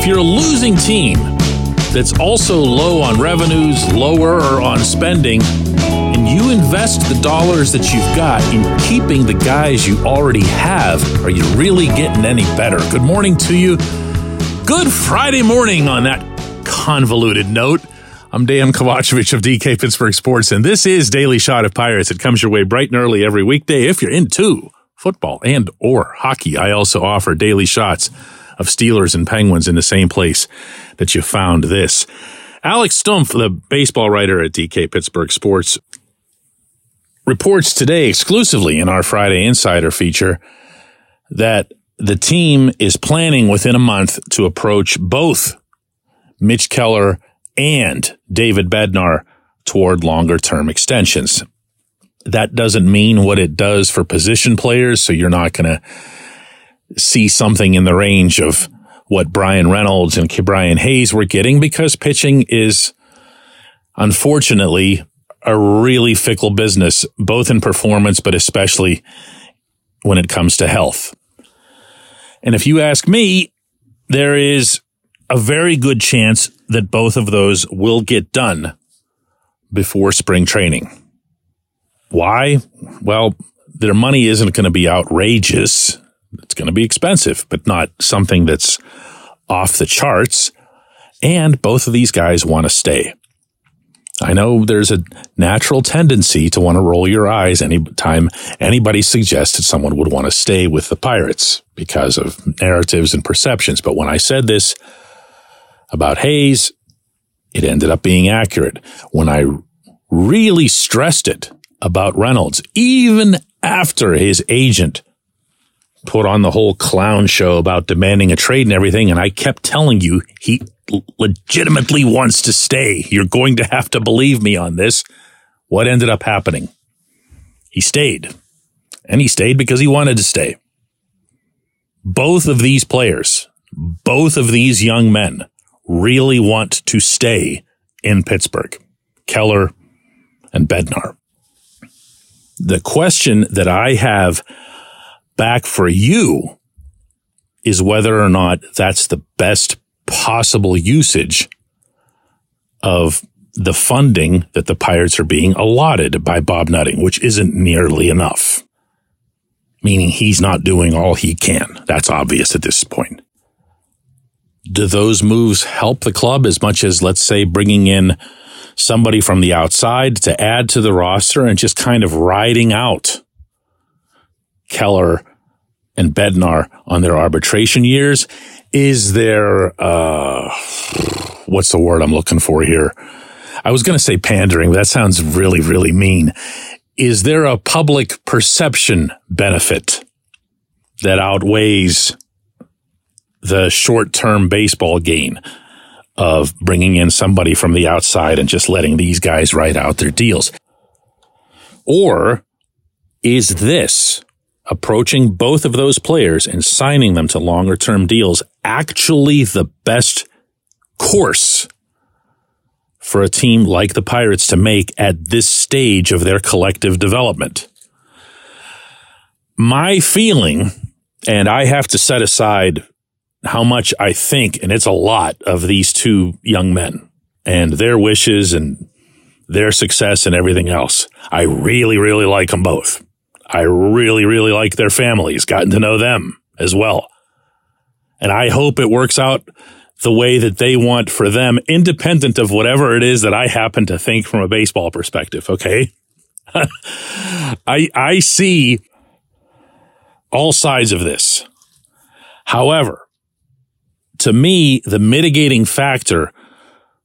if you're a losing team that's also low on revenues, lower or on spending, and you invest the dollars that you've got in keeping the guys you already have, are you really getting any better? Good morning to you. Good Friday morning on that convoluted note. I'm Dejan Kovacevic of DK Pittsburgh Sports, and this is Daily Shot of Pirates. It comes your way bright and early every weekday if you're into football and or hockey. I also offer daily shots of Steelers and Penguins in the same place that you found this. Alex Stumpf, the baseball writer at DK Pittsburgh Sports, reports today exclusively in our Friday Insider feature that the team is planning within a month to approach both Mitch Keller and David Bednar toward longer term extensions. That doesn't mean what it does for position players. So you're not going to see something in the range of what Bryan Reynolds and Brian Hayes were getting because pitching is unfortunately a really fickle business, both in performance, but especially when it comes to health. And if you ask me, there is a very good chance that both of those will get done before spring training. Why? Well, their money isn't going to be outrageous. It's going to be expensive, but not something that's off the charts. And both of these guys want to stay. I know there's a natural tendency to want to roll your eyes anytime anybody suggested someone would want to stay with the Pirates because of narratives and perceptions. But when I said this about Hayes, it ended up being accurate. When I really stressed it about Reynolds, even after his agent put on the whole clown show about demanding a trade and everything. And I kept telling you he legitimately wants to stay. You're going to have to believe me on this. What ended up happening? He stayed. And he stayed because he wanted to stay. Both of these players, both of these young men really want to stay in Pittsburgh. Keller and Bednar. The question that I have back for you is whether or not that's the best possible usage of the funding that the Pirates are being allotted by Bob Nutting, which isn't nearly enough. Meaning he's not doing all he can. That's obvious at this point. Do those moves help the club as much as, let's say, bringing in somebody from the outside to add to the roster and just kind of riding out Keller and Bednar on their arbitration years. Is there, uh, what's the word I'm looking for here? I was going to say pandering, that sounds really, really mean. Is there a public perception benefit that outweighs the short term baseball gain of bringing in somebody from the outside and just letting these guys write out their deals? Or is this approaching both of those players and signing them to longer term deals actually the best course for a team like the Pirates to make at this stage of their collective development? My feeling, and I have to set aside how much I think, and it's a lot of these two young men and their wishes and their success and everything else. I really, really like them both. I really, really like their families, gotten to know them as well. And I hope it works out the way that they want for them, independent of whatever it is that I happen to think from a baseball perspective. Okay. I, I see all sides of this. However, to me, the mitigating factor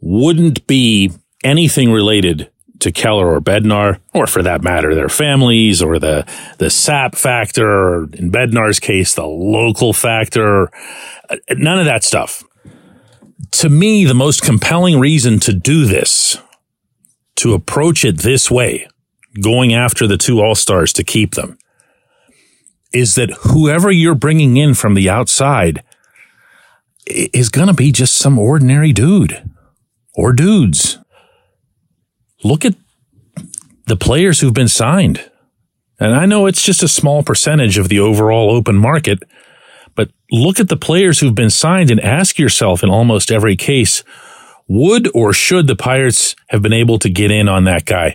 wouldn't be anything related to Keller or Bednar, or for that matter, their families, or the the sap factor, or in Bednar's case, the local factor. Uh, none of that stuff. To me, the most compelling reason to do this, to approach it this way, going after the two All Stars to keep them, is that whoever you're bringing in from the outside is going to be just some ordinary dude or dudes look at the players who've been signed. And I know it's just a small percentage of the overall open market, but look at the players who've been signed and ask yourself in almost every case, would or should the Pirates have been able to get in on that guy?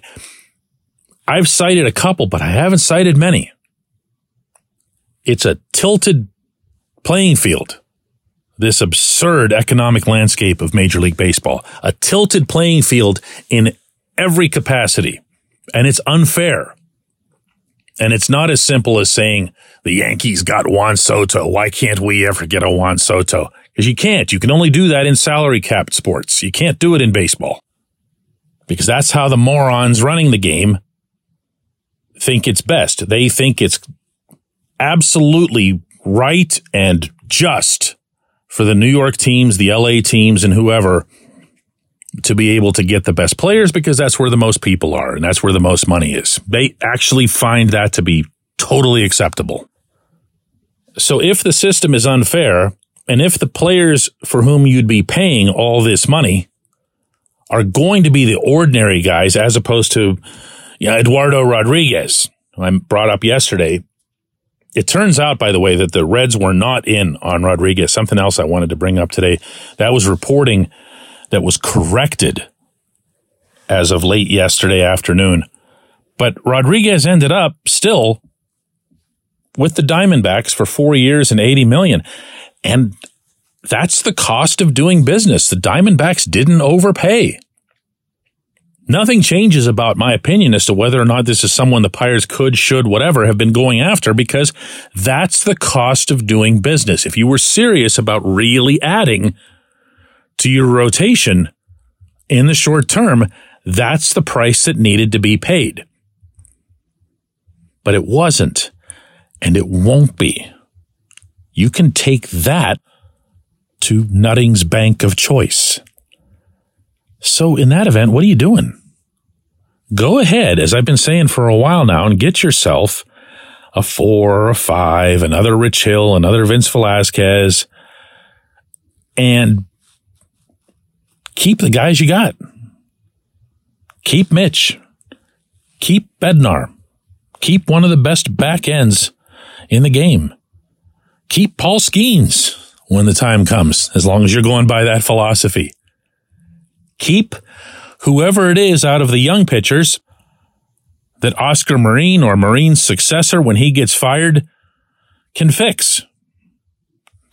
I've cited a couple, but I haven't cited many. It's a tilted playing field. This absurd economic landscape of Major League Baseball, a tilted playing field in every capacity. And it's unfair. And it's not as simple as saying the Yankees got Juan Soto. Why can't we ever get a Juan Soto? Because you can't. You can only do that in salary capped sports. You can't do it in baseball. Because that's how the morons running the game think it's best. They think it's absolutely right and just for the New York teams, the LA teams, and whoever to be able to get the best players because that's where the most people are and that's where the most money is. They actually find that to be totally acceptable. So if the system is unfair and if the players for whom you'd be paying all this money are going to be the ordinary guys as opposed to you know, Eduardo Rodriguez, who I brought up yesterday. It turns out, by the way, that the Reds were not in on Rodriguez. Something else I wanted to bring up today. That was reporting that was corrected as of late yesterday afternoon. But Rodriguez ended up still with the Diamondbacks for four years and 80 million. And that's the cost of doing business. The Diamondbacks didn't overpay. Nothing changes about my opinion as to whether or not this is someone the Pirates could, should, whatever have been going after because that's the cost of doing business. If you were serious about really adding to your rotation in the short term, that's the price that needed to be paid. But it wasn't, and it won't be. You can take that to Nutting's bank of choice. So in that event, what are you doing? Go ahead, as I've been saying for a while now, and get yourself a four a five, another Rich Hill, another Vince Velasquez, and keep the guys you got. Keep Mitch. Keep Bednar. Keep one of the best back ends in the game. Keep Paul Skenes when the time comes, as long as you're going by that philosophy. Keep whoever it is out of the young pitchers that Oscar Marin or Marin's successor, when he gets fired, can fix.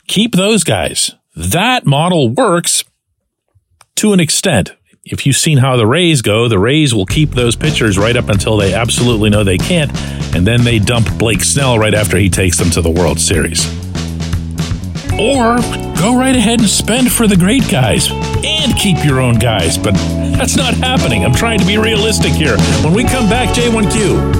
Keep those guys. That model works to an extent. If you've seen how the Rays go, the Rays will keep those pitchers right up until they absolutely know they can't, and then they dump Blake Snell right after he takes them to the World Series. Or go right ahead and spend for the great guys and keep your own guys, but that's not happening. I'm trying to be realistic here. When we come back, J1Q.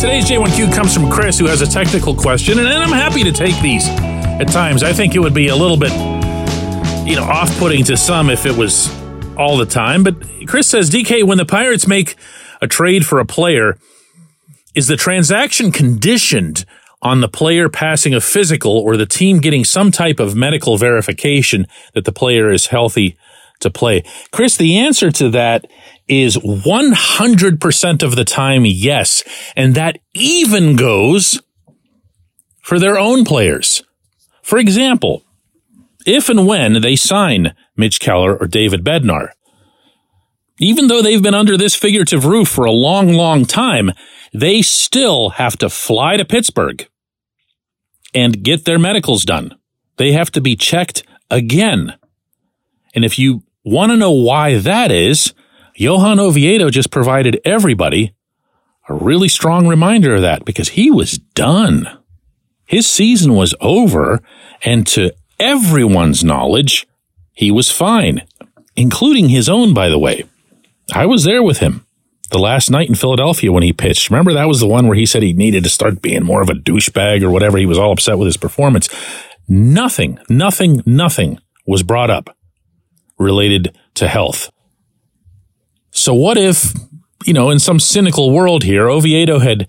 Today's J1Q comes from Chris, who has a technical question, and I'm happy to take these at times. I think it would be a little bit, you know, off putting to some if it was all the time. But Chris says, DK, when the Pirates make a trade for a player, is the transaction conditioned on the player passing a physical or the team getting some type of medical verification that the player is healthy to play? Chris, the answer to that is 100% of the time yes. And that even goes for their own players. For example, if and when they sign Mitch Keller or David Bednar, even though they've been under this figurative roof for a long, long time, they still have to fly to Pittsburgh and get their medicals done. They have to be checked again. And if you want to know why that is, Johan Oviedo just provided everybody a really strong reminder of that because he was done. His season was over, and to everyone's knowledge, he was fine, including his own, by the way. I was there with him the last night in Philadelphia when he pitched. Remember that was the one where he said he needed to start being more of a douchebag or whatever. He was all upset with his performance. Nothing, nothing, nothing was brought up related to health. So what if, you know, in some cynical world here, Oviedo had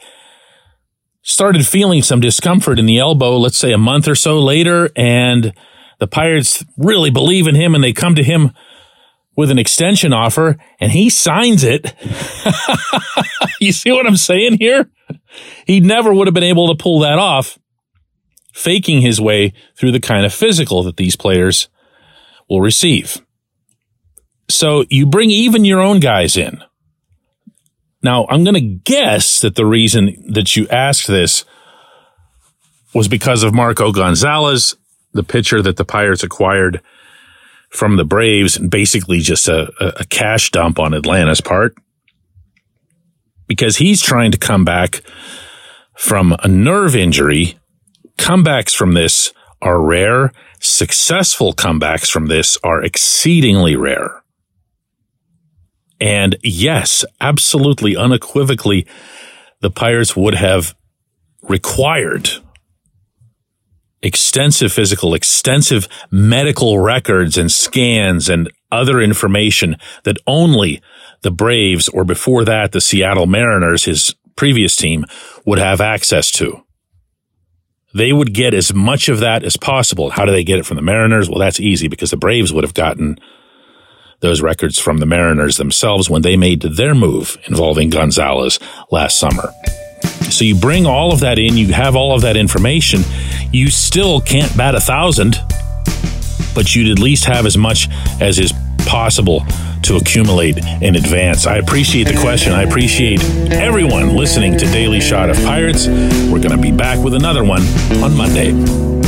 started feeling some discomfort in the elbow, let's say a month or so later, and the Pirates really believe in him and they come to him with an extension offer and he signs it. you see what I'm saying here? He never would have been able to pull that off, faking his way through the kind of physical that these players will receive. So you bring even your own guys in. Now, I'm going to guess that the reason that you asked this was because of Marco Gonzales, the pitcher that the Pirates acquired from the Braves, and basically just a, a cash dump on Atlanta's part. Because he's trying to come back from a nerve injury. Comebacks from this are rare. Successful comebacks from this are exceedingly rare. And yes, absolutely unequivocally, the Pirates would have required extensive physical, extensive medical records and scans and other information that only the Braves or before that, the Seattle Mariners, his previous team would have access to. They would get as much of that as possible. How do they get it from the Mariners? Well, that's easy because the Braves would have gotten those records from the Mariners themselves when they made their move involving Gonzales last summer. So you bring all of that in, you have all of that information. You still can't bat a thousand, but you'd at least have as much as is possible to accumulate in advance. I appreciate the question. I appreciate everyone listening to Daily Shot of Pirates. We're going to be back with another one on Monday.